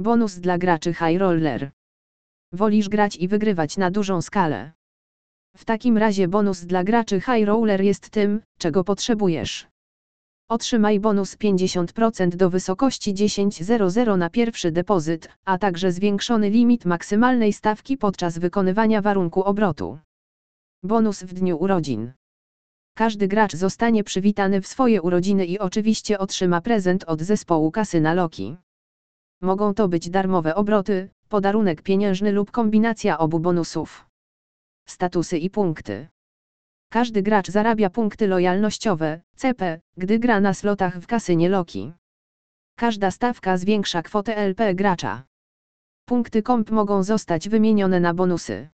Bonus dla graczy High Roller. Wolisz grać i wygrywać na dużą skalę. W takim razie bonus dla graczy High Roller jest tym, czego potrzebujesz. Otrzymaj bonus 50% do wysokości 10.00 na pierwszy depozyt, a także zwiększony limit maksymalnej stawki podczas wykonywania warunku obrotu. Bonus w dniu urodzin. Każdy gracz zostanie przywitany w swoje urodziny i oczywiście otrzyma prezent od zespołu kasyna Loki. Mogą to być darmowe obroty, podarunek pieniężny lub kombinacja obu bonusów. Statusy i punkty. Każdy gracz zarabia punkty lojalnościowe, CP, gdy gra na slotach w kasynie Loki. Każda stawka zwiększa kwotę LP gracza. Punkty komp mogą zostać wymienione na bonusy.